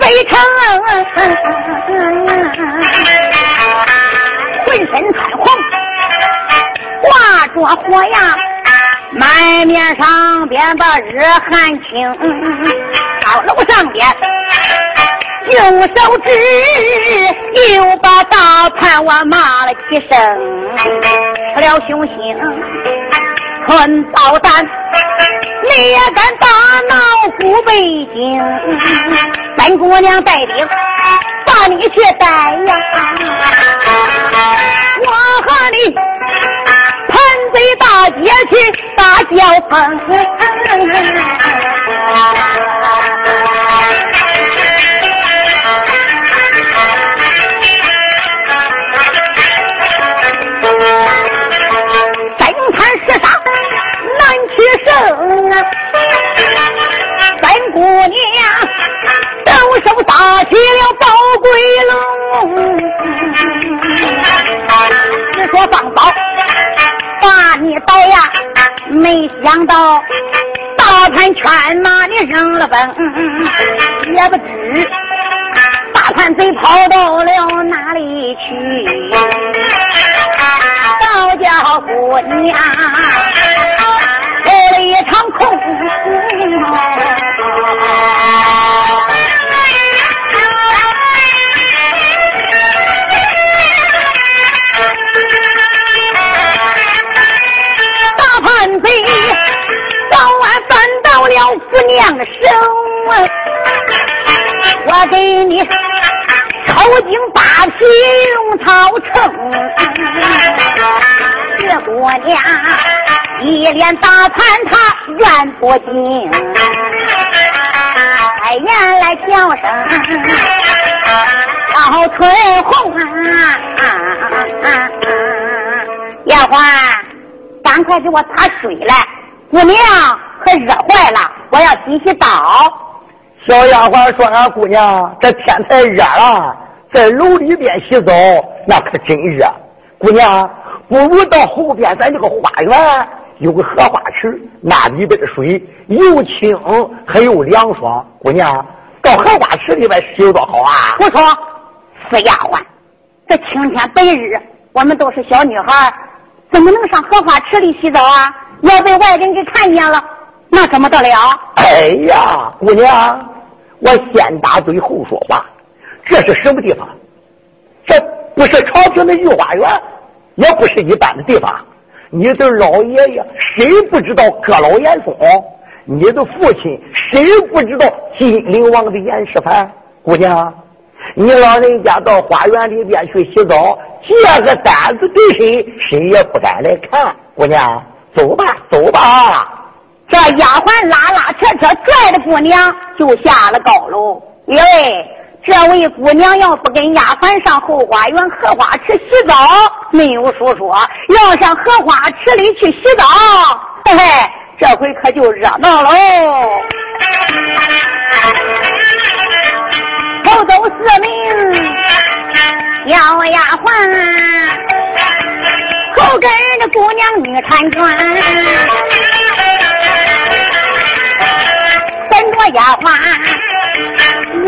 北城，浑身穿红，挂着火呀，满面上边把热汗青，高楼上边。用手指，又把大盘我骂了几声，吃了雄心，吞炮弹，你也敢大闹古北京？三姑娘带兵把你去带呀！我和你盘贼大街去打交锋。真看世上难取胜！三姑娘动手打起了宝龟龙，只说放宝把你逮呀，没想到大盘圈把你扔了本，也不知大盘贼跑到了哪里去。高家姑娘一场空，大盘贼早晚翻到了姑娘的手，我给你抽筋扒皮用草成。这姑娘一脸大盘，他怨不尽，开言来叫声老春红啊！丫鬟，赶快给我打水来，姑娘可热坏了，我要洗洗澡。小丫鬟说：“俺姑娘，这天太热了，在楼里边洗澡那可真热。姑娘，不如到后边咱这个花园有个荷花池，那里边的水又清还又凉爽。姑娘，到荷花池里边洗多好啊！”我说，死丫鬟，这青天白日，我们都是小女孩，怎么能上荷花池里洗澡啊？要被外人给看见了，那怎么得了？哎呀，姑娘，我先打嘴后说话，这是什么地方？这不是朝廷的御花园，也不是一般的地方。你的老爷爷谁不知道阁老严嵩？你的父亲谁不知道金陵王的严世蕃？姑娘，你老人家到花园里边去洗澡，借个胆子给谁，谁也不敢来看。姑娘，走吧，走吧。这丫鬟拉拉扯扯拽着姑娘就下了高楼。因为这位姑娘要不跟丫鬟上后花园荷花池洗澡，没有书说；要上荷花池里去洗澡，嘿嘿，这回可就热闹喽。头走四名小丫鬟，后跟着姑娘女婵娟。跟着丫鬟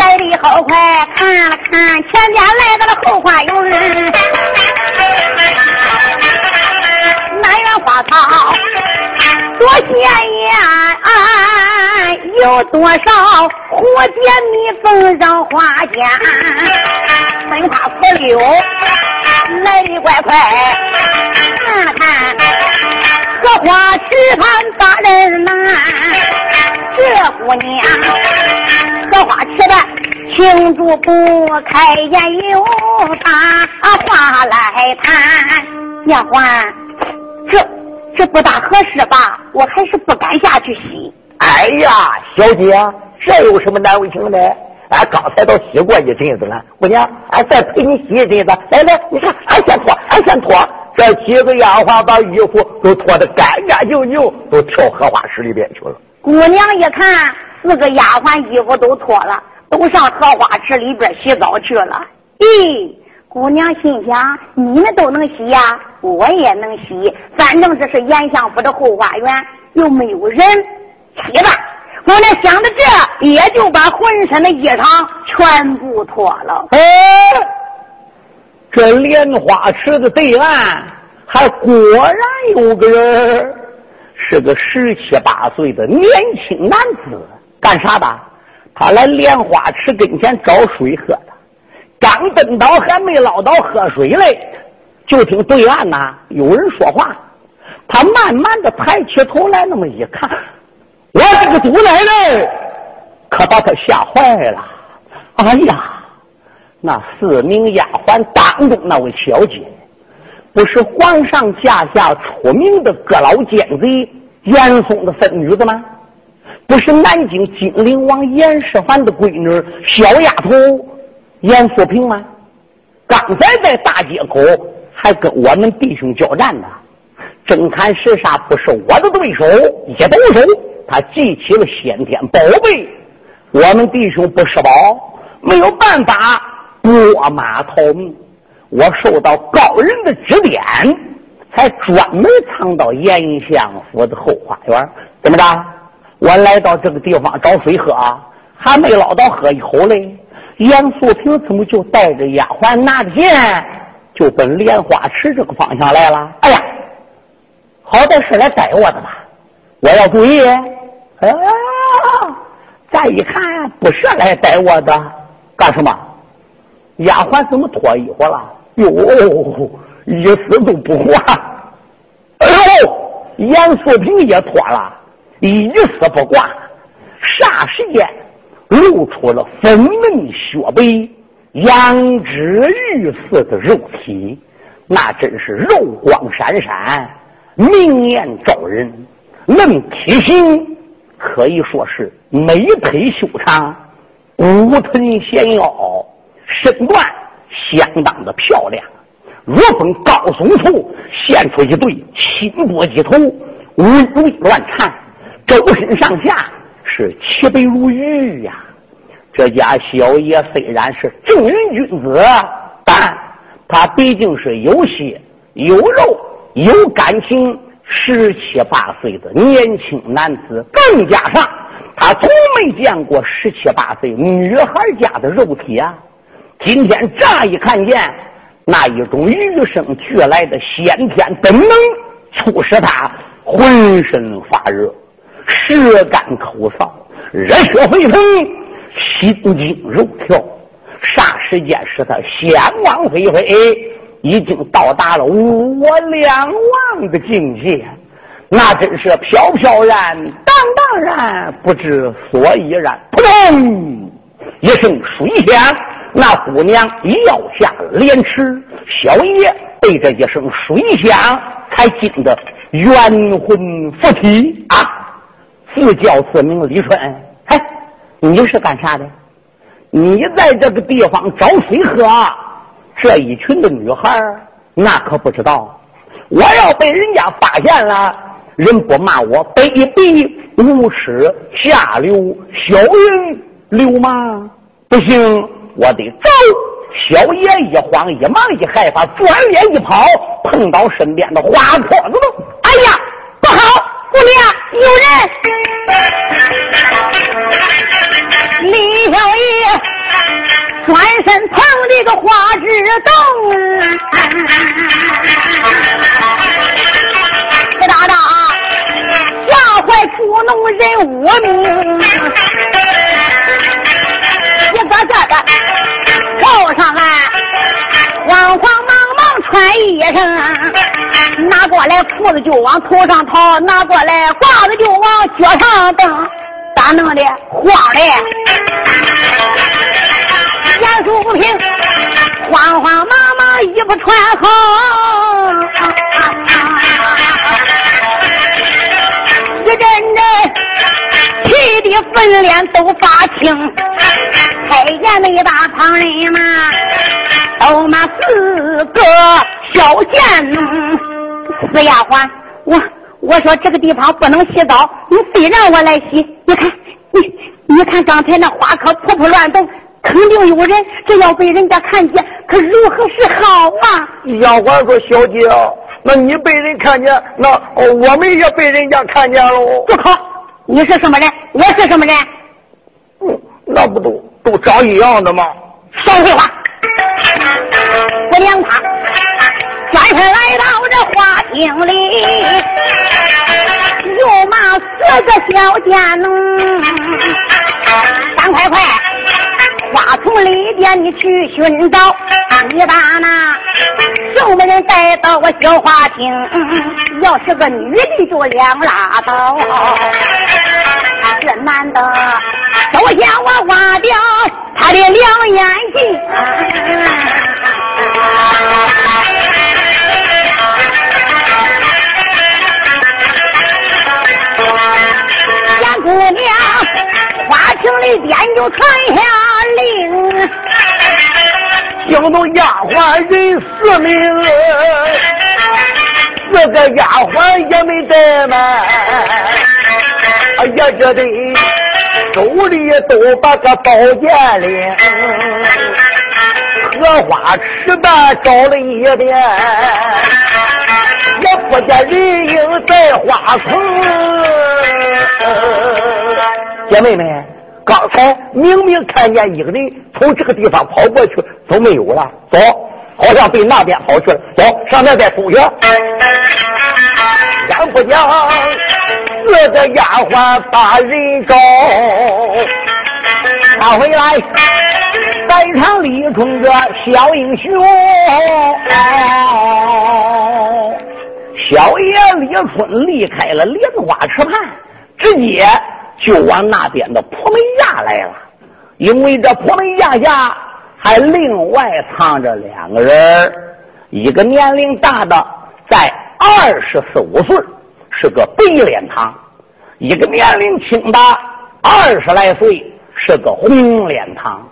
来的好快，看了看前边来到了后花园，南园花草多鲜艳，有多少蝴蝶蜜蜂绕花间，春花拂柳来的怪快。看了看，荷花池畔把人难。这姑娘，荷花池的青竹不开眼，有大话来谈。丫鬟，这这不大合适吧？我还是不敢下去洗。哎呀，小姐，这有什么难为情的？俺刚才都洗过一阵子了，姑娘，俺再陪你洗一阵子。来来，你看，俺先脱，俺先脱。这几个丫鬟把衣服都脱得干干净净，都跳荷花池里边去了。姑娘一看，四个丫鬟衣服都脱了，都上荷花池里边洗澡去了。咦，姑娘心想：你们都能洗呀，我也能洗。反正这是严相府的后花园，又没有人。起吧，姑娘想到这，也就把浑身的衣裳全部脱了。哎，这莲花池的对岸还果然有个人，是个十七八岁的年轻男子，干啥的？他来莲花池跟前找水喝的。刚奔到，还没捞到喝水嘞，就听对岸呐有人说话。他慢慢的抬起头来，那么一看。我这个姑奶奶可把他吓坏了！哎呀，那四名丫鬟当中那位小姐，不是皇上驾下出名的阁老奸贼严嵩的孙女子吗？不是南京金陵王严世蕃的闺女小丫头严素萍吗？刚才在大街口还跟我们弟兄交战呢，正看时杀不是我的对手，一动手。他记起了先天宝贝，我们弟兄不施宝，没有办法过马逃命。我受到高人的指点，才专门藏到严相府的后花园。怎么着？我来到这个地方找水喝，还没捞到喝一口嘞。严素萍怎么就带着丫鬟拿着剑，就奔莲花池这个方向来了？哎呀，好歹是来逮我的吧？我要注意。哎呀！再一看，不是来逮我的，干什么？丫鬟怎么脱衣服了？哟，一丝都不挂。哎呦，严素萍也脱了，一丝不挂。霎时间，露出了粉嫩雪白、羊脂玉似的肉体，那真是肉光闪闪，明艳照人，论体型。可以说是美腿修长，骨臀纤腰，身段相当的漂亮。如峰高耸处现出一对青波鸡头，微微乱颤，周身上下是漆白如玉呀。这家小爷虽然是正人君子，但他毕竟是有血有肉有感情。十七八岁的年轻男子，更加上他从没见过十七八岁女孩家的肉体啊！今天乍一看见，那一种与生俱来的先天本能，促使他浑身发热，舌干口燥，热血沸腾，心惊肉跳，霎时间使他仙王飞飞。已经到达了我两王的境界，那真是飘飘然、荡荡然，不知所以然。扑通一声水响，那姑娘要下莲池，小爷被这一声水响才惊得冤魂附体啊！自叫自名李春，哎，你是干啥的？你在这个地方找水喝？这一群的女孩那可不知道。我要被人家发现了，人不骂我卑鄙无耻下流小人流氓，不行，我得走。小爷一慌一忙一害怕，转脸一跑，碰到身边的花婆子了。哎呀，不好，姑娘有人！李小爷。转身旁的个花枝洞，这大大吓坏捉弄人无名，一个个的跳上来，慌慌穿衣裳，拿过来裤子就往头上套，拿过来褂子就往脚上蹬，咋弄的？慌的，严肃不平，慌慌忙忙衣服穿好，一阵阵气的粉脸都发青，太监那大旁人嘛。都那四个小贱死丫鬟，我我说这个地方不能洗澡，你非让我来洗。你看，你你看刚才那花可扑扑乱动，肯定有人。这要被人家看见，可如何是好啊？丫鬟说：“小姐，那你被人看见，那我们也被人家看见喽。”住口！你是什么人？我是什么人？嗯，那不都都长一样的吗？少废话！我娘他转身来到这花厅里，又骂四个小贱奴，赶快快，花丛里边你去寻找，你把那什么人带到我小花厅？要是个女的就两拉倒，这男的首先我挖掉他的两眼睛。严姑娘，花厅里边就传下令，惊动丫鬟人四名，四个丫鬟也没怠慢，哎呀，这得手里都把个宝剑领。荷花池的找了一遍，也不见人影在花丛。姐妹们，刚才明明看见一个人从这个地方跑过去，都没有了。走，好像被那边跑去了。走上那边搜去。俺不娘，四个丫鬟把人找，他回来。在场李春个小英雄，小爷李春离开了莲花池畔，直接就往那边的蒲梅崖来了。因为这蒲梅崖下还另外藏着两个人，一个年龄大的在二十四五岁，是个白脸堂；一个年龄轻的二十来岁，是个红脸堂。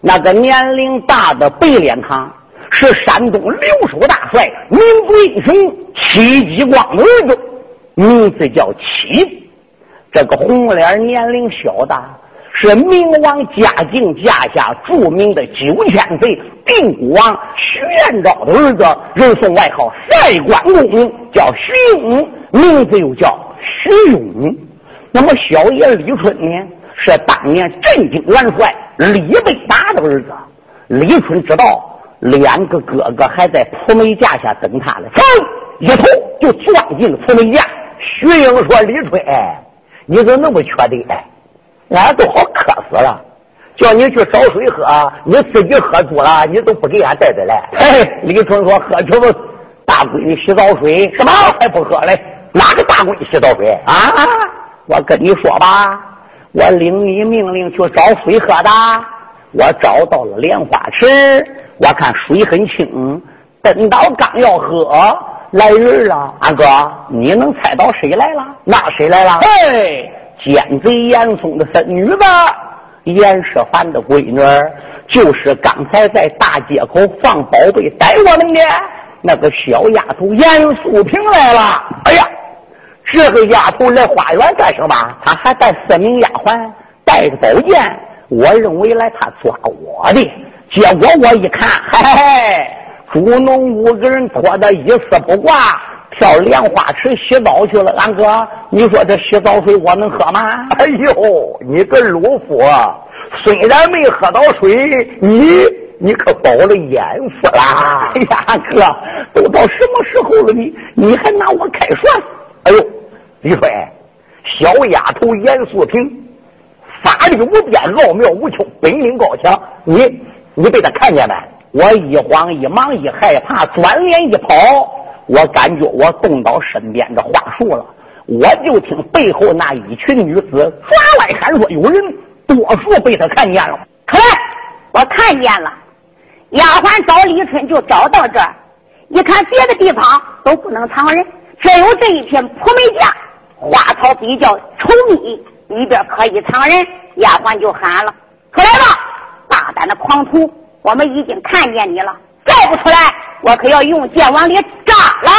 那个年龄大的白脸堂是山东留守大帅民族英雄戚继光的儿子，名字叫戚。这个红脸年龄小的是明王嘉靖家下著名的九千岁定国王徐延昭的儿子，人送外号赛关公，叫徐勇，名字又叫徐勇。那么小爷李春呢？是当年镇军元帅李备达的儿子，李春知道两个哥哥还在蒲梅架下等他呢，噌一头就钻进了蒲梅架。徐英说：“李春，哎你怎么那么缺德？俺都好渴死了，叫你去找水喝，你自己喝足了，你都不给俺带着来。”嘿，李春说：“喝什么大闺女洗澡水？什么还不喝嘞？哪个大闺女洗澡水啊？我跟你说吧。”我领你命令去找水喝的，我找到了莲花池，我看水很清。等到刚要喝，来人了，二哥，你能猜到谁来了？那谁来了？嘿，奸贼严嵩的孙女子，严世蕃的闺女，就是刚才在大街口放宝贝逮我们的那个小丫头严素萍来了。哎呀！这个丫头来花园干什么？她还带四名丫鬟，带着宝剑。我认为来她抓我的，结果我一看，嘿嘿嘿，猪农五个人脱得一丝不挂，跳莲花池洗澡去了。俺哥，你说这洗澡水我能喝吗？哎呦，你个鲁夫，虽然没喝到水，你你可饱了眼福啦！哎呀，哥，都到什么时候了？你你还拿我开涮？哎呦！李逵，小丫头严素萍，法力无边，奥妙无穷，本领高强。你你被他看见没？我一慌一忙一害怕，转脸一跑，我感觉我动到身边的花树了。我就听背后那一群女子抓来喊说：“有人！”多数被他看见了。出来，我看见了。丫鬟找李春就找到这儿，一看别的地方都不能藏人，只有这一片蒲梅架，花草比较稠密，里边可以藏人。丫鬟就喊了：“出来吧，大胆的狂徒！我们已经看见你了，再不出来，我可要用剑往里扎了。”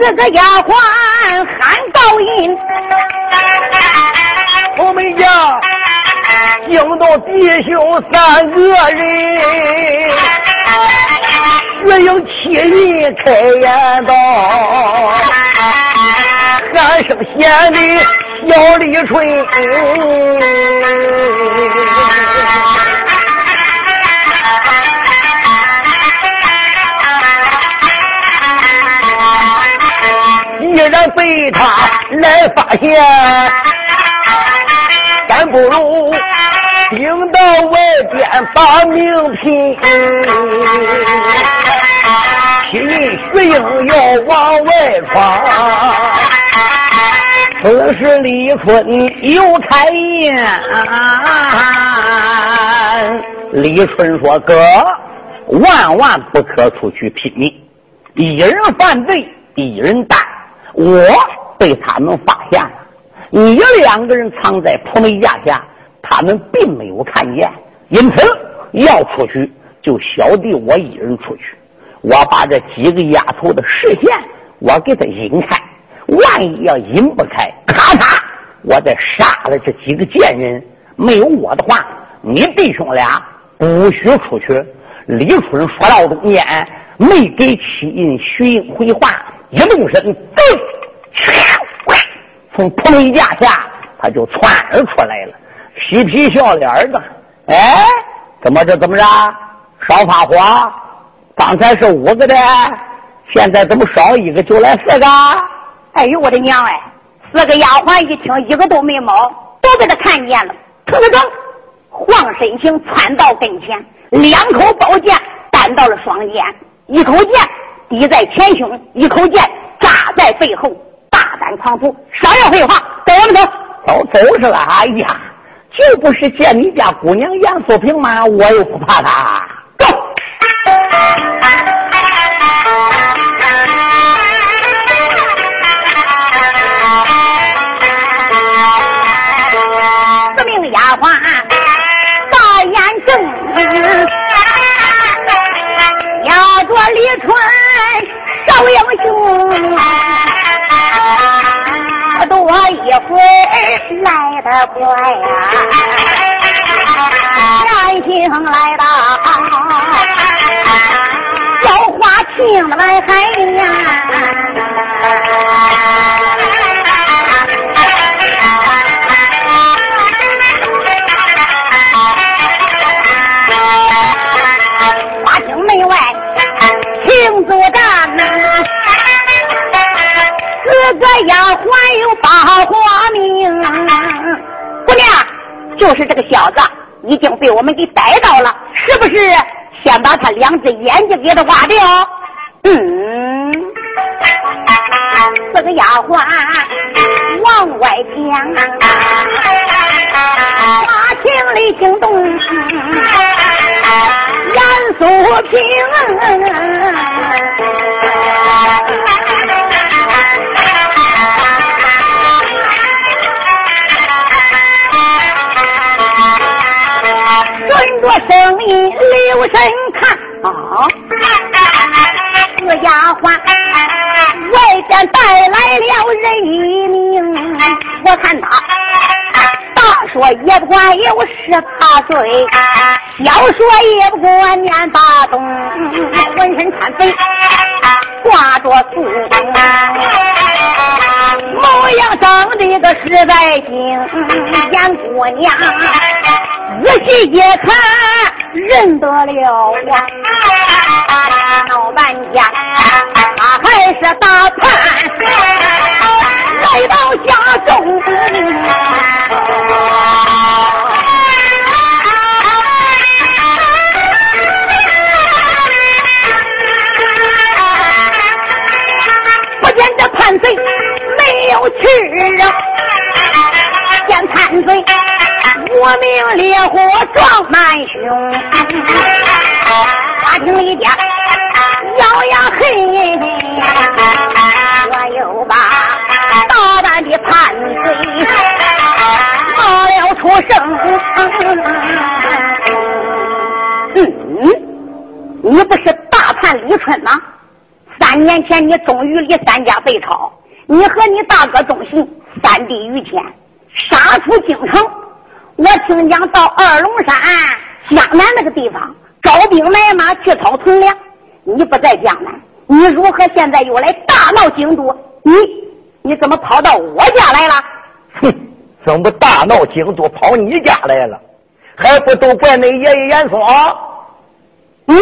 四个丫鬟喊道：“音，我们家惊动弟兄三个人，月影七人开言道，喊声贤弟小李春。”既然被他来发现，咱不如顶到外边把命拼。七人徐英要往外闯，此时李春又开言。李春说：“哥，万万不可出去拼命，一人犯罪，一人担。”我被他们发现了，你两个人藏在蒲梅架下，他们并没有看见，因此要出去就小弟我一人出去。我把这几个丫头的视线我给他引开，万一要引不开，咔嚓，我再杀了这几个贱人。没有我的话，你弟兄俩不许出去。李春说到中间，没给七印徐英回话。一动身，噔，从棚衣架下他就窜出来了，嬉皮笑脸的。哎，怎么着？怎么着？少发火？刚才是五个的，现在怎么少一个就来四个？哎呦，我的娘哎！四个丫鬟一听，一个都没毛，都被他看见了。腾腾腾，晃身形窜到跟前，两口宝剑担到了双肩，一口剑。抵在前胸，一口剑扎在背后，大胆狂徒，少要废话，走我们走，都走是了。哎呀，就不是见你家姑娘杨素萍吗？我又不怕她。走。四名丫鬟大眼睁，压着李春。少英雄，多一会儿来得快呀，赶紧来到，叫花情来海呀，个丫鬟有八花名。姑娘，就是这个小子已经被我们给逮到了，是不是？先把他两只眼睛给他挖掉。嗯，四个丫鬟往外讲，花厅里惊动。严素平，顺着声音留神看啊，四丫鬟外边带来了人一名，我看他。说也不管有十八岁，小说也不管年八冬，浑身穿肥，挂着素模样长得个实在精，眼姑娘仔细一看认得了呀，年前你终于离三家北朝，你和你大哥忠信三弟于谦杀出京城。我听讲到二龙山江南那个地方招兵买马去讨屯粮，你不在江南，你如何现在又来大闹京都？你你怎么跑到我家来了？哼，怎么大闹京都跑你家来了？还不都怪那爷爷严嵩？嗯，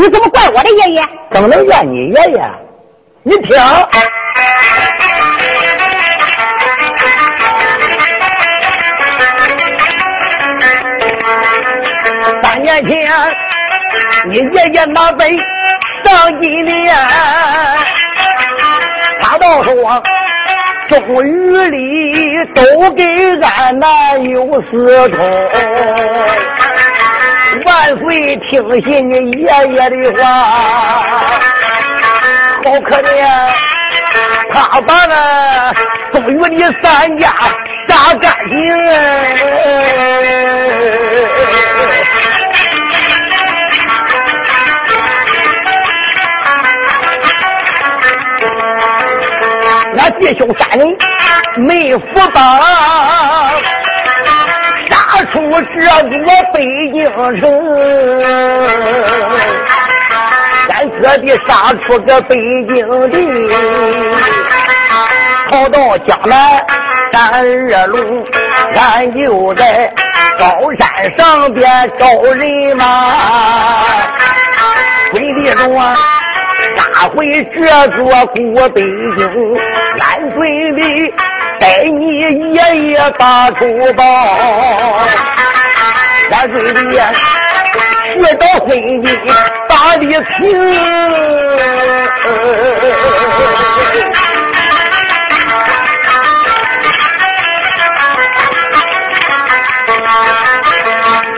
你怎么怪我的爷爷？怎么能怨你爷爷？你听。三年前，你爷爷那辈上一年，他倒说，终于里都给俺那有私通。万岁，听信你爷爷的话，好可怜，他把那宗于的三家杀干净。弟兄三人没福报，出这座北京城，俺哥的杀出个北京的，跑到江南三二龙，俺就在高山上边找人马，鬼地中啊！杀回这座古北京，俺嘴里带你爷爷 把珠宝，俺嘴里学到婚姻打的平。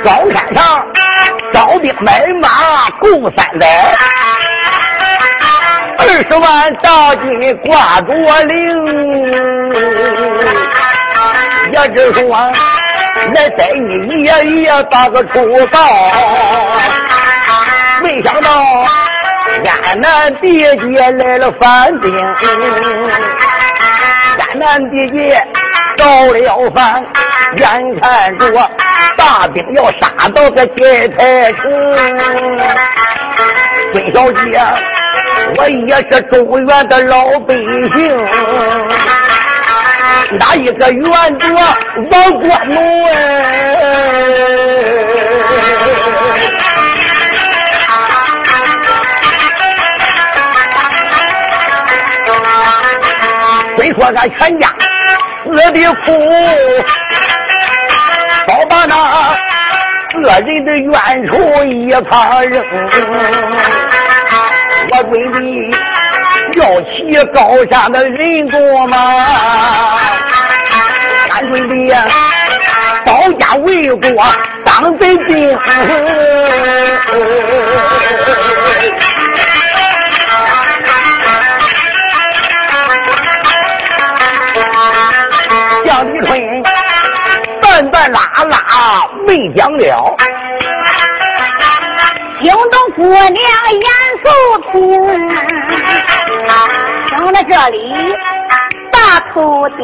高山上招兵买马共三载。二十万大金挂着铃，也只说来带你爷爷打个出道。没想到安南地界来了反兵，安南地界造了反，眼看着大兵要杀到这铁台城，孙小姐。我也是中原的老百姓，哪一个原着王官奴哎？虽说俺全家死的苦，早把那个人的冤仇一旁扔。我闺女要起高山的人多吗？干脆的保家卫国当贼兵。蒋立春半半拉拉没讲了。惊动姑娘严素萍，听到这里大头天，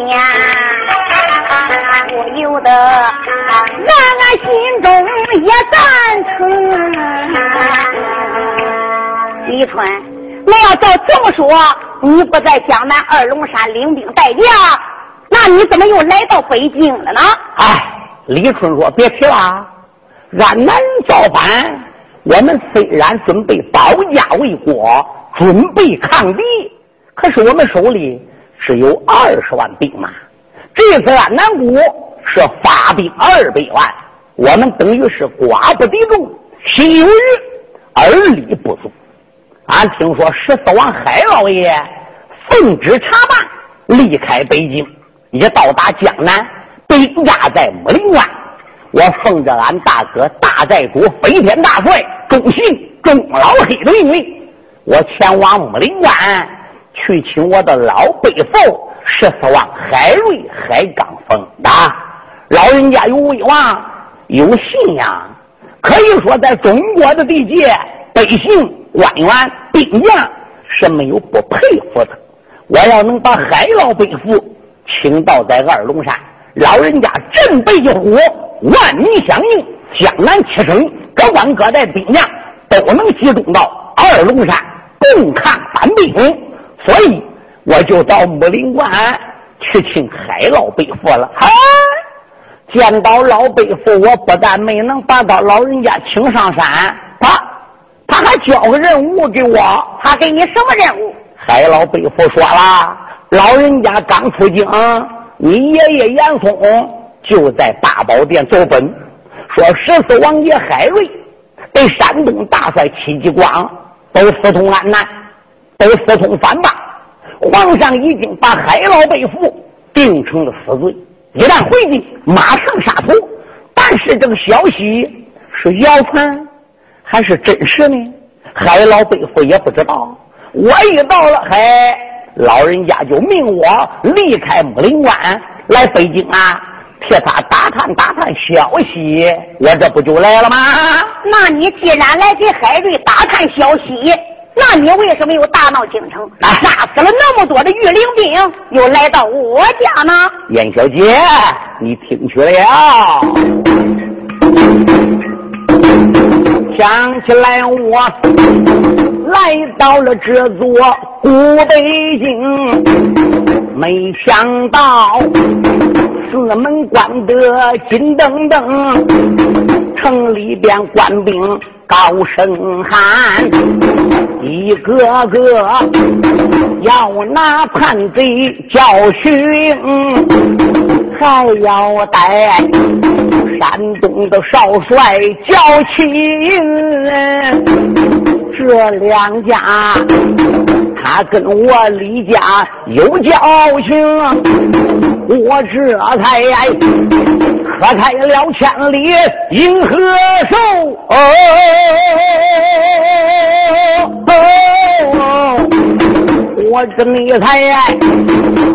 不由得让俺心中也赞成。李春，那要照这么说，你不在江南二龙山领兵待将，那你怎么又来到北京了呢？哎，李春说：“别提了，俺南造反。”我们虽然准备保家卫国，准备抗敌，可是我们手里只有二十万兵马。这次俺南国是发兵二百万，我们等于是寡不敌众，心有余而力不足。俺听说十四王海老爷奉旨查办，离开北京，已到达江南，被压在木林关。我奉着俺大哥大寨主飞天大帅忠信钟老黑的命令，我前往木林关去请我的老背父十四王海瑞海刚峰啊老人家有威望，有信仰，可以说在中国的地界，百姓、官员、兵将是没有不佩服的。我要能把海老背父请到在二龙山，老人家振背一呼，万民响应，江南七省各官各代兵将都能集中到二龙山共抗反北风，所以我就到木林关去请海老背父了。啊！见到老背父，我不但没能把到老人家请上山，他他还交个任务给我，他给你什么任务？海老背父说了，老人家刚出京，你爷爷严嵩就在大宝殿走本，说十四王爷海瑞被山东大帅戚继光都私通安南，都私通反霸，皇上已经把海老被俘定成了死罪，一旦回京，马上杀头。但是这个消息是谣传还是真实呢？海老被俘也不知道。我一到了，嘿，老人家就命我离开木林关来北京啊，替他打探打探消息。我这不就来了吗？那你既然来给海瑞打探消息，那你为什么又大闹京城，杀死了那么多的御林兵，又来到我家呢？燕小姐，你听去了？想起来我。来到了这座古北京，没想到四门关得紧噔噔，城里边官兵高声喊，一个个要拿叛贼教训，还要带山东的少帅叫亲。这两家，他跟我李家有交情，我这才喝开了千里银河寿。哦，我这你猜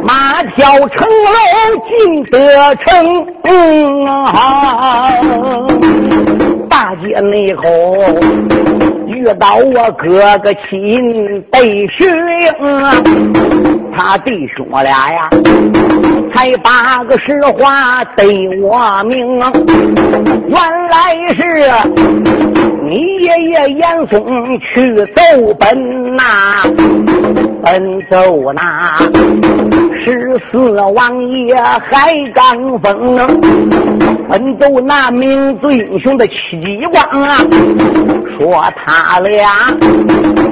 马跳城楼进得城，大街内后。遇到我哥哥亲弟兄，他弟兄俩呀，才把个实话对我明。原来是你爷爷严嵩去奏本呐，奔走那十四王爷海刚峰，奔走那名字英雄的戚继光啊，说他。他俩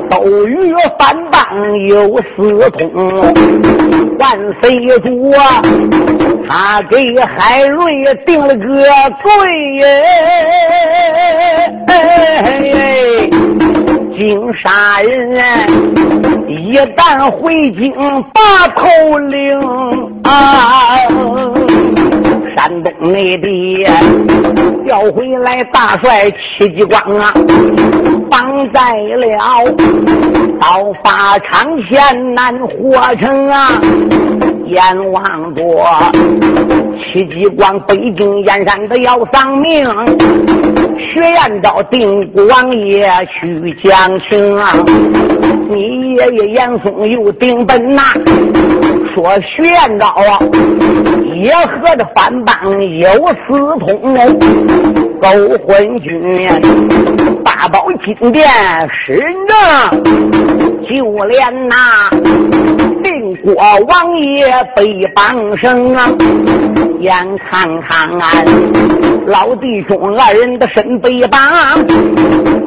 都与反党有私通，万岁主啊，他给海瑞定了个罪，惊杀人，一旦回京把头领啊。山东内地调回来大帅戚继光啊，绑在了刀法长线难活成啊，阎王多戚继光北京燕山的要丧命，薛延昭定国王爷去讲情啊，你爷爷严嵩又定奔呐，说徐彦昭啊。也和这反帮有私通，勾魂军大宝金殿使人就连那定国王爷被绑生啊，眼看看俺老弟兄二人的身背绑，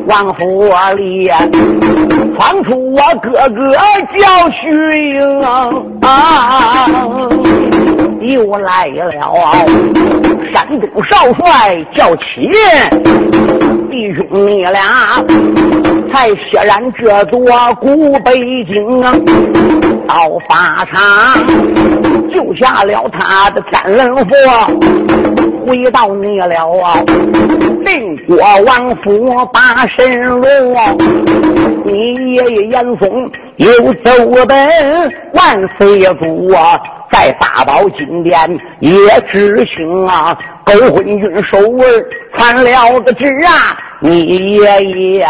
往府里闯出我哥哥叫徐英啊。又来了，山东少帅叫齐，弟兄你俩才血染这座古北京啊！到法场救下了他的天人佛，回到你了啊！定国王府把神龙，你爷爷严嵩又奏本万岁主啊！在大宝金殿也执行啊，勾魂军首儿传了个旨啊，你爷爷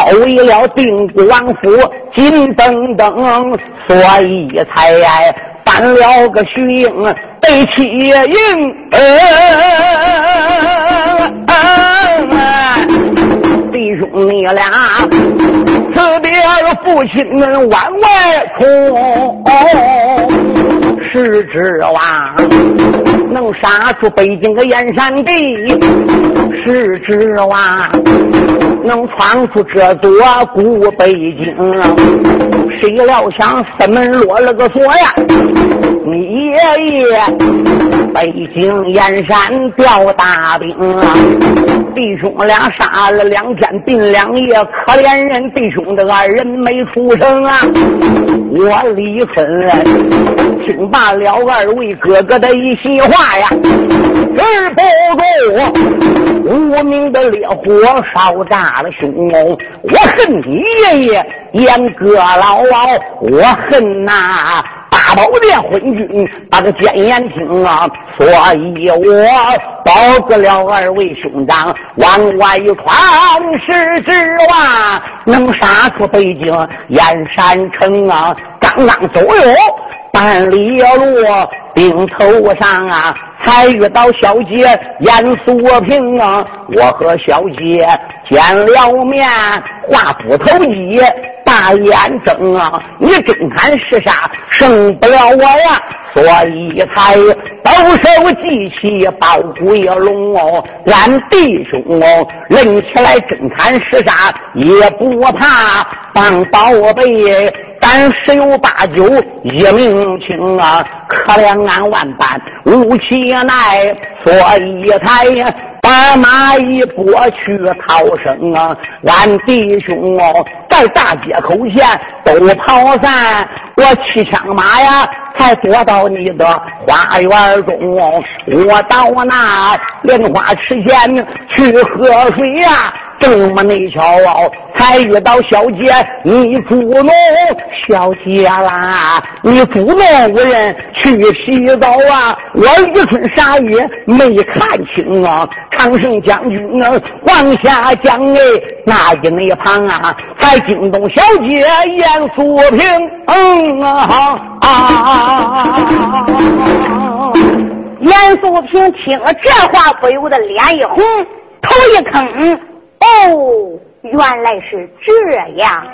包围了定国王府金登登，所以才犯了个虚应被欺营。弟兄你俩辞别了父亲往外冲。是指望能杀出北京个燕山地，是指望能闯出这座古北京。谁料想四门落了个锁呀！你爷爷北京燕山调大兵啊！弟兄俩杀了两天，并两夜，可怜人弟兄的二人没出生啊！我李春听罢了二位哥哥的一席话呀，止不住无名的烈火烧炸了胸哦！我恨你爷爷严哥老老，我恨那。大宝殿昏君把个奸言听啊，所以我保住了二位兄长往外闯，是指望能杀出北京燕山城啊！刚刚走有半里路，顶头上啊，才遇到小姐严素萍啊，我和小姐见了面，话不投机。大眼睁啊！你真看是啥？胜不了我呀！所以才抖手记起宝贵龙哦，俺弟兄哦，论起来真看是啥？也不怕当宝贝，俺十有八九一命轻啊！可怜俺万般无其奈，所以才。把马一拨去逃生啊！俺弟兄哦，在大街口前都跑散，我骑枪马呀，才躲到你的花园中哦。我到那莲花池前去喝水呀。这么内巧，才遇到小姐你主弄，小姐啦，你主弄无人去洗澡啊！我愚春傻玉没看清啊！长胜将军啊，往下讲哎，那一那旁啊，才惊动小姐严素萍。嗯啊啊！严素萍听了这话，不由得脸一红，头一坑。哦，原来是这样。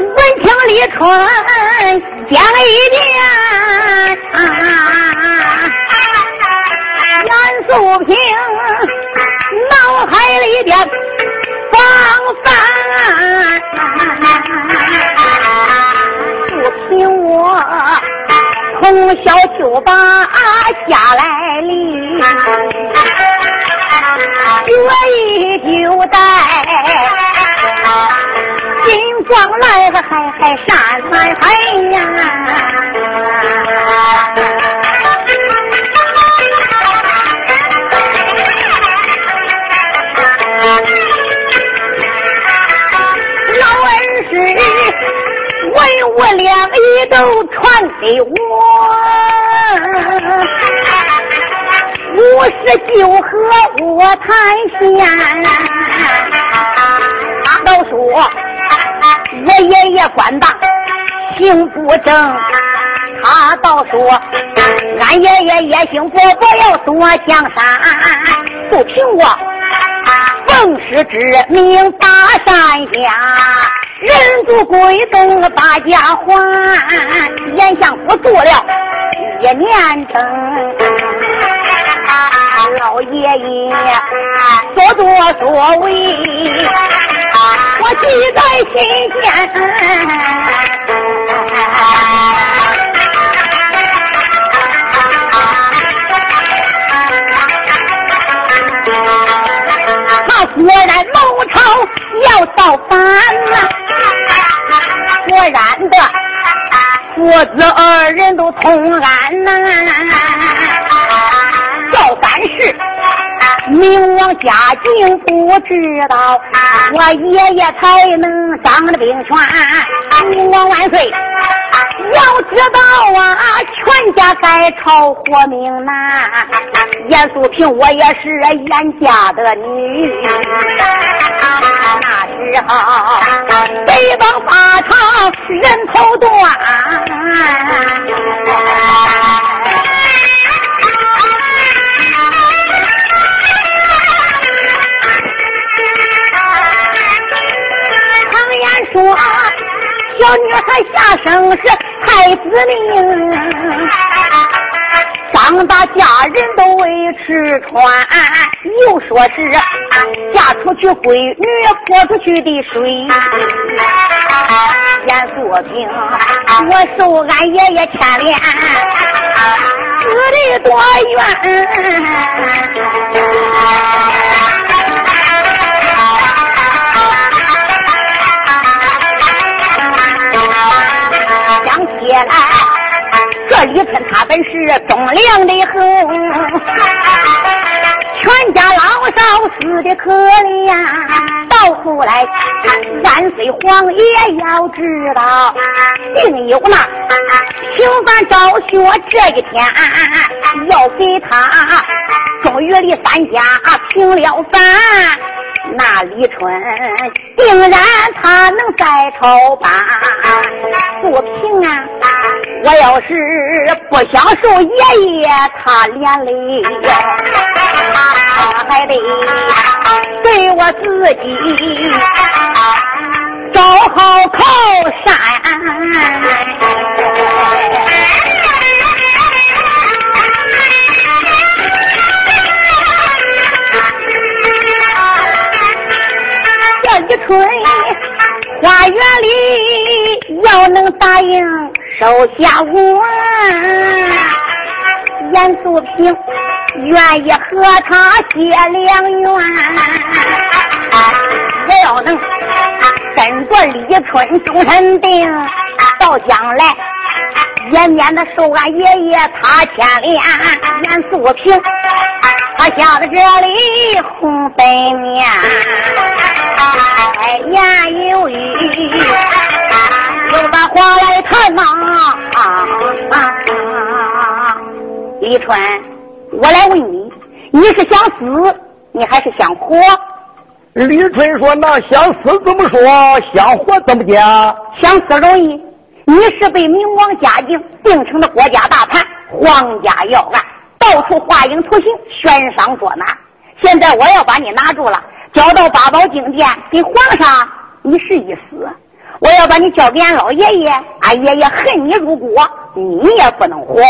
闻听李春讲一遍，袁素萍脑海里边。放饭，不凭我从小就把下来哩，决意就带金光来个海海山山海呀。我两一都传给我，五十九和我谈闲。他都说我爷爷官大行不正，他倒说俺爷爷野心勃勃要夺江山，不凭我奉师之命打山下。人族归东把家还，严相府做了一年整。老爷爷所作所为，我记在心间。果然谋朝要造反呐！果然的，父子二人都同案呐，造反事。明王家境不知道，我爷爷才能掌了兵权。明王万岁！要知道啊，全家在朝活命难。严素萍，我也是严家的女。那时候北方法场人头断。说小女孩下生是太子命，长大家人都为吃穿，又说是嫁出去闺女泼出去的水。严素萍，我受俺爷爷牵连，死的多冤。李春他本是忠良的很，全家老少死的可怜。到后来，三岁皇爷要知道，定有那平凡昭雪这一天，要给他终于里三家平了反。那李春定然他能在朝吧？不平啊！我要是不想受爷爷他连累，我还得对我自己找好靠山。这一春花园里要能答应手下我，严素萍愿意和他结良缘。我要能跟着李春终身定，到将来也免得受俺爷爷他牵连。严素萍。他想在这里红粉面，言有语，就把话来谈呐。李春，我来问你，你是想死，你还是想活？李春说：“那想死怎么说？想活怎么讲？想死容易，你是被明王嘉靖定成的国家大贪，皇家要案。”到处画影图形，悬赏捉拿。现在我要把你拿住了，交到八宝金殿给皇上，你是一死；我要把你交给俺老爷爷，俺爷爷恨你入骨，你也不能活。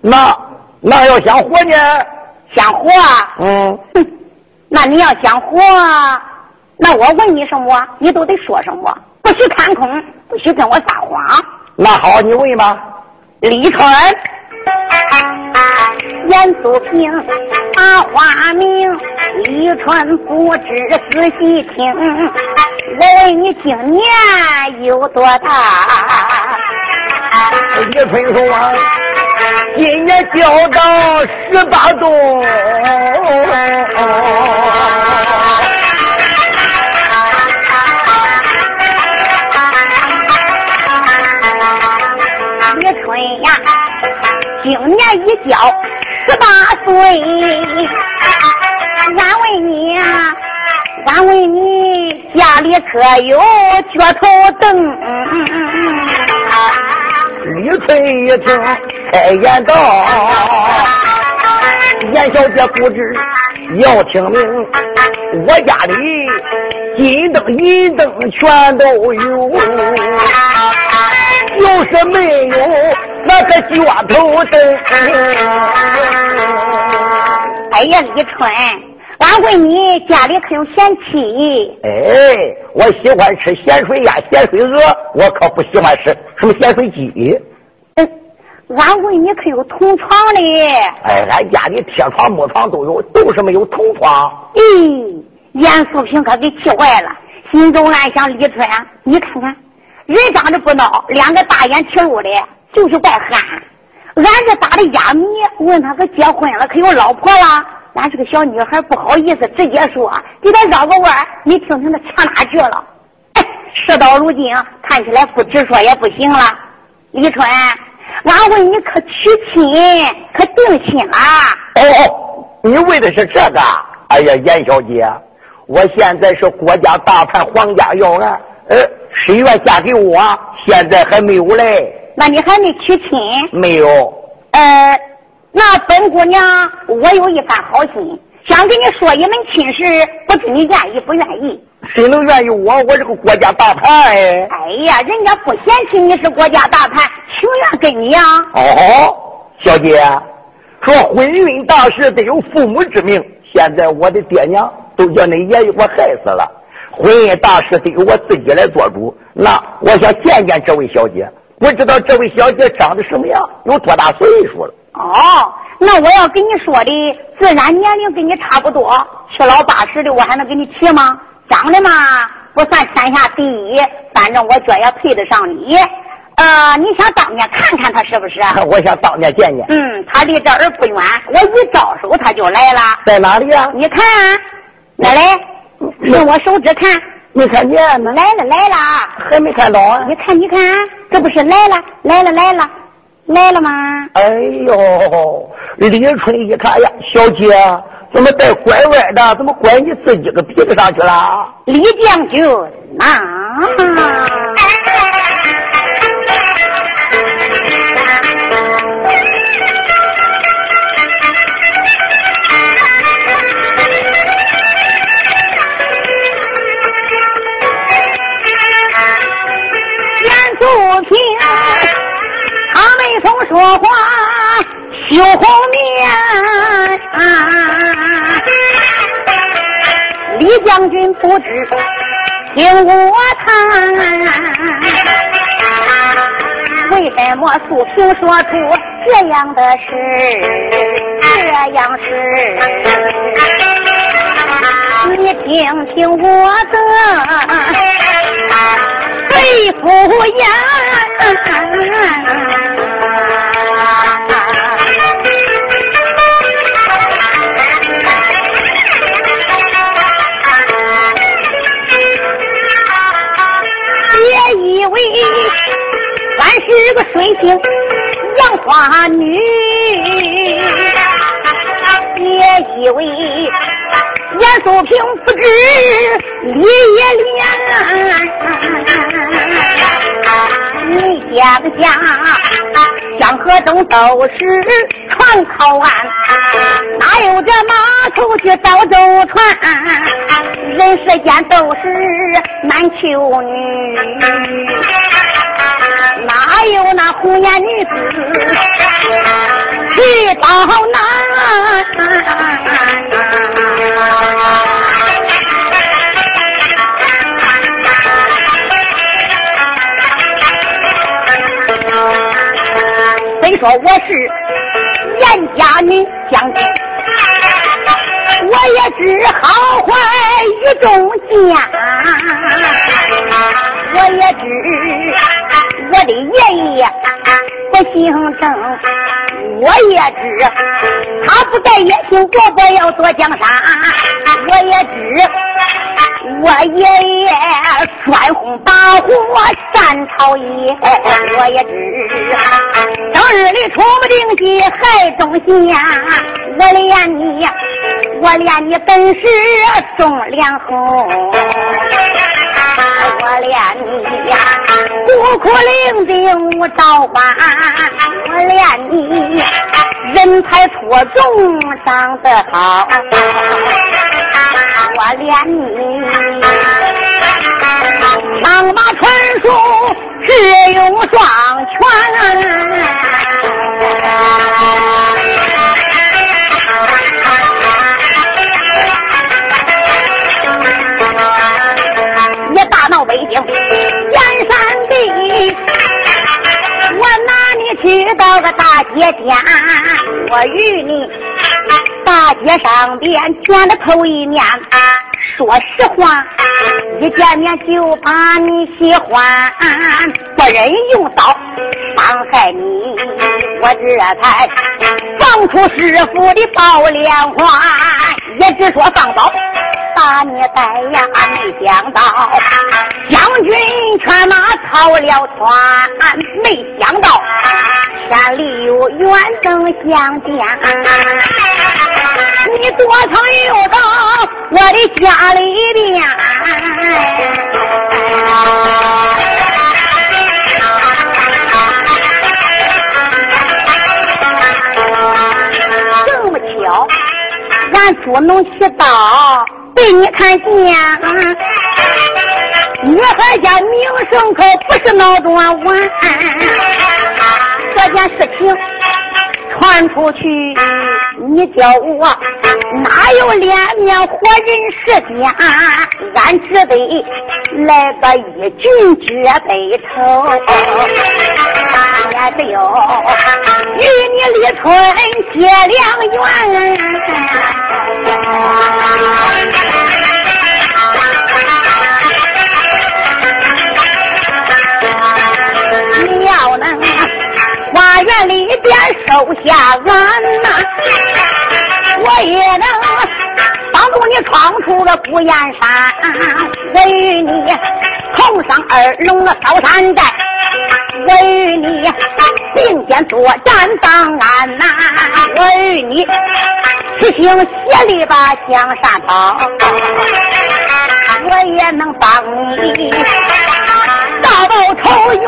那那要想活呢？想活？嗯。哼，那你要想活，那我问你什么，你都得说什么，不许看空，不许跟我撒谎。那好，你问吧，李春。严素萍，把花名李春不知仔细听。我问你今年有多大？李春说啊，今年交到十八冬。李春呀，今年一交。十八岁，俺问你，俺问你，家里可有脚头灯？李春一听，开言道：“严小姐不知要听明，我家里金灯银灯全都有，就是没有。”那个脚头灯。哎呀，李春，俺问你家里可有咸气？哎，我喜欢吃咸水鸭、咸水鹅，我可不喜欢吃什么咸水鸡。嗯，俺问你可有同床哩？哎，俺家里铁床、木床都有，都是没有同床。咦，严素萍可给气坏了。心中暗想：李春，你看看，人长得不孬，两个大眼提溜的，就是怪憨。俺这打的哑谜，问他可结婚了，可有老婆了？俺是个小女孩不好意思直接说，给他绕个弯你听听他唱哪去了？事到如今，看起来不直说也不行了。李春，俺问你可娶亲，可定亲了？哦哦，你问的是这个？哎呀，严小姐，我现在是国家大牌皇家要案，呃，谁愿嫁给我？现在还没有嘞。那你还没娶亲？没有。呃，那本姑娘，我有一番好心，想跟你说一门亲事，不知你愿意不愿意？谁能愿意我？我是个国家大盘哎！哎呀，人家不嫌弃你是国家大盘，情愿跟你呀。哦，小姐，说婚姻大事得有父母之命，现在我的爹娘都叫你爷爷给我害死了，婚姻大事得由我自己来做主。那我想见见这位小姐。不知道这位小姐长得什么样，有多大岁数了？哦，那我要跟你说的，自然年龄跟你差不多，七老八十的，我还能给你提吗？长得嘛，不算天下第一，反正我觉也配得上你。呃，你想当面看看他是不是？我想当面见见。嗯，他离这儿不远，我一招手他就来了。在哪里呀？你看，来来，用我手指看。没看见呢，来了来了，还没看到啊！你看你看，这不是来了来了来了来了吗？哎呦，李春一看呀，小姐怎么带拐弯的？怎么拐你自己个鼻子上去了？李将军啊！听我谈，为什么素萍说出这样的事？这样事，你听听我的。肺腑言，是个水性杨花女，别以为严素萍不知李叶莲。你想想，江河东都是船靠岸，哪有这码头去造舟船？人世间都是男求女，还有那红颜女子去到哪？虽？说我是严家女将军，我也知好坏与众家，我也知我的爷爷不姓郑，我也知他不在也姓伯伯要做江山，我也知。我爷爷专红把火战朝野，我也知当日里出不定计害忠贤，我连你，我连你本是忠良侯，我连你呀孤苦伶仃无道法，我连你人才出众长得好，我连你。长马传书，智勇双全。燕山地，我拿你去到个大街家，我与你大街上边见了头一面。说实话，一见面就把你喜欢，不忍用刀伤害你，我这才放出师傅的宝莲花，也只说放刀把你带呀，没想到将军犬马逃了窜，没想到山里有远灯相见，你多曾又到我的家里边，这么巧，俺捉弄起刀被你看见，女孩家名声可不是闹着玩，这件事情。传出去，你叫我哪有脸面活人世间？俺只得来个一军绝北头，也得有与你李春结良缘。院里边收下俺呐，我也能帮助你闯出个孤雁山。我与你同上二龙的高山寨，我与你并肩作战当安呐。我与你齐心协力把江山保，我也能帮你大报仇怨。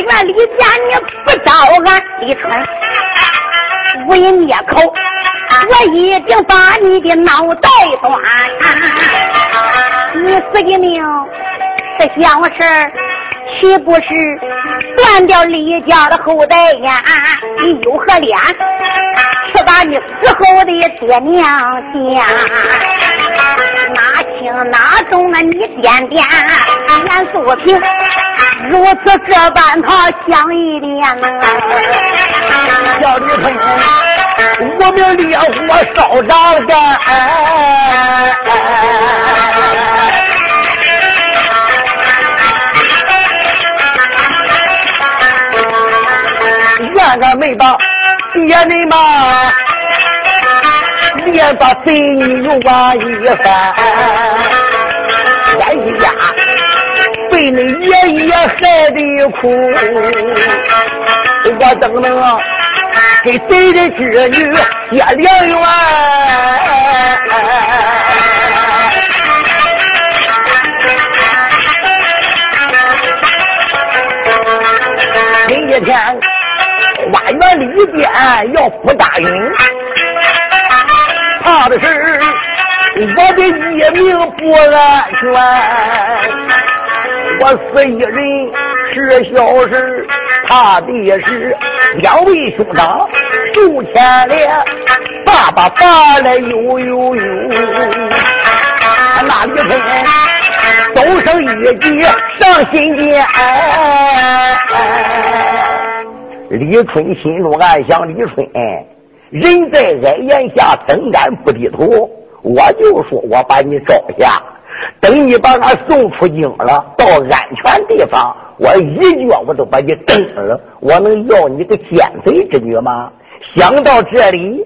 花园里见你不招俺李春无以灭口，我一定把你的脑袋断。你死的命是小事岂不是断掉李家的后代呀？你有何脸？去把你死后的爹娘见，哪轻哪重啊？你点点严素平，如此这般他想一点呐。小李春，我们烈火烧长干，怨个没把。爹人嘛，连把贼女又挖一番，哎呀家被你爷爷害的苦，我怎么能给贼的侄女结良缘？今天。花园里边要不答应，怕的是我的一命不安全。我死一人是小事，怕的是两位兄长受牵连，爸爸爸来悠悠悠，那里头东升一计上心间。李春心中暗想：李春，人在矮檐下，怎敢不低头？我就说我把你招下，等你把俺送出京了，到安全地方，我一脚我都把你蹬了。我能要你个奸贼之女吗？想到这里，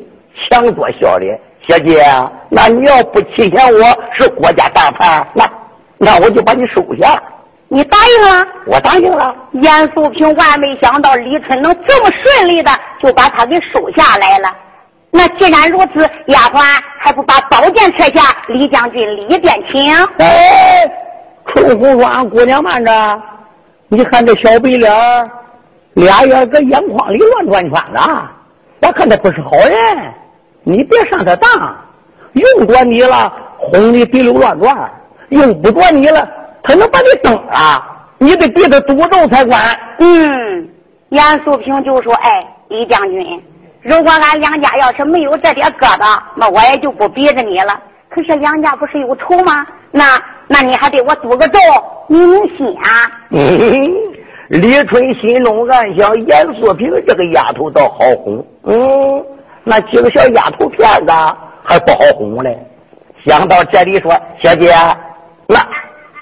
强作笑脸。小姐，那你要不欺骗我是国家大叛，那那我就把你收下。你答应了，我答应了。严素平万没想到李春能这么顺利的就把他给收下来了。那既然如此，丫鬟还不把宝剑撤下？李将军里边请。哎，春红说：“俺姑娘慢着，你看这小白脸俩眼搁眼眶里乱转圈子，我看他不是好人。你别上他当，用着你了，哄你滴溜乱转；用不着你了。”他能把你蹬啊？你得给他赌咒才管。嗯，严素平就说：“哎，李将军，如果俺梁家要是没有这点疙瘩，那我也就不逼着你了。可是梁家不是有仇吗？那那你还得我赌个咒，明明心啊？嗯，李春心中暗想：严素萍这个丫头倒好哄。嗯，那几个小丫头片子还不好哄嘞。想到这里，说：“小姐，那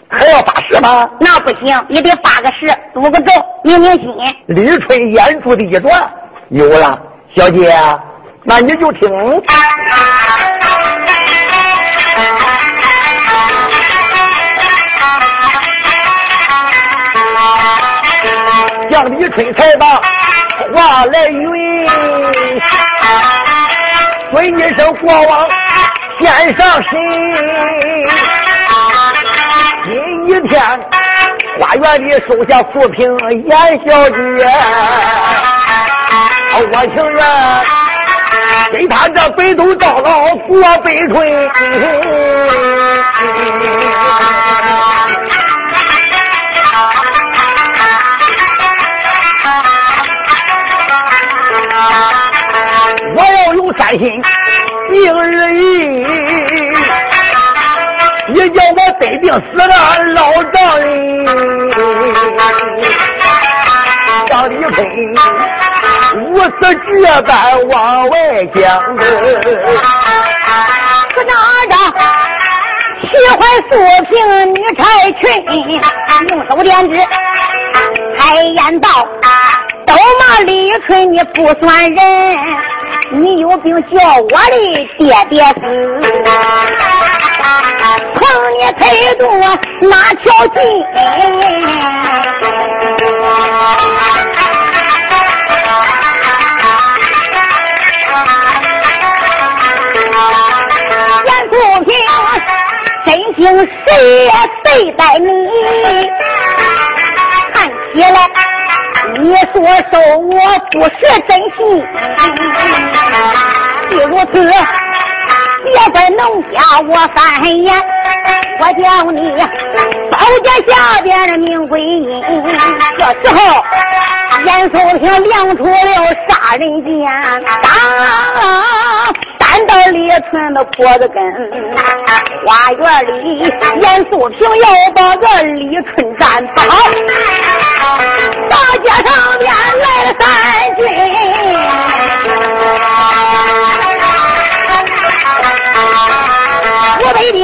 还要发誓吗？”那不行，也得发个誓，赌个咒，明明心。李春眼珠子一转，有了，小姐，那你就听。向李春才把话来云，问一声国王献上身。今一天花园里收下富平严小姐，我情愿给他这北斗到老过北春。三心明日意，你叫我得病死了老丈人，无私这般往外讲，可哪着喜欢素萍女柴裙，用手点指开言道：都骂李春你不算人。你有病叫我的爹爹死，碰你腿肚哪条筋？真心谁对待你？看起来。你所受我不是真心，既如此，别在农家我翻眼，我叫你包家下边的命归阴。这时候，严素萍亮出了杀人剑，当。看到李春的脖子根，花园里严素萍要把个李春斩倒，大街上边来了三军，我北京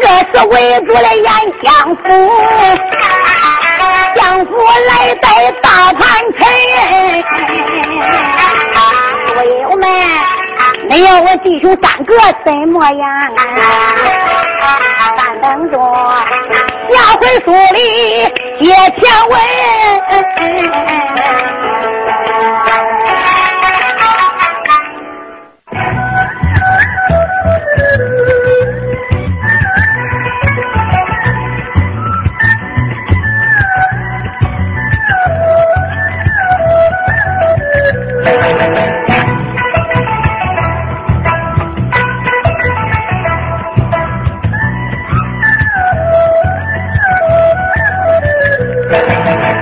这是围住了严相府，相府来带要问弟兄三个怎么样？三等着，下回书里接着问。Thank you.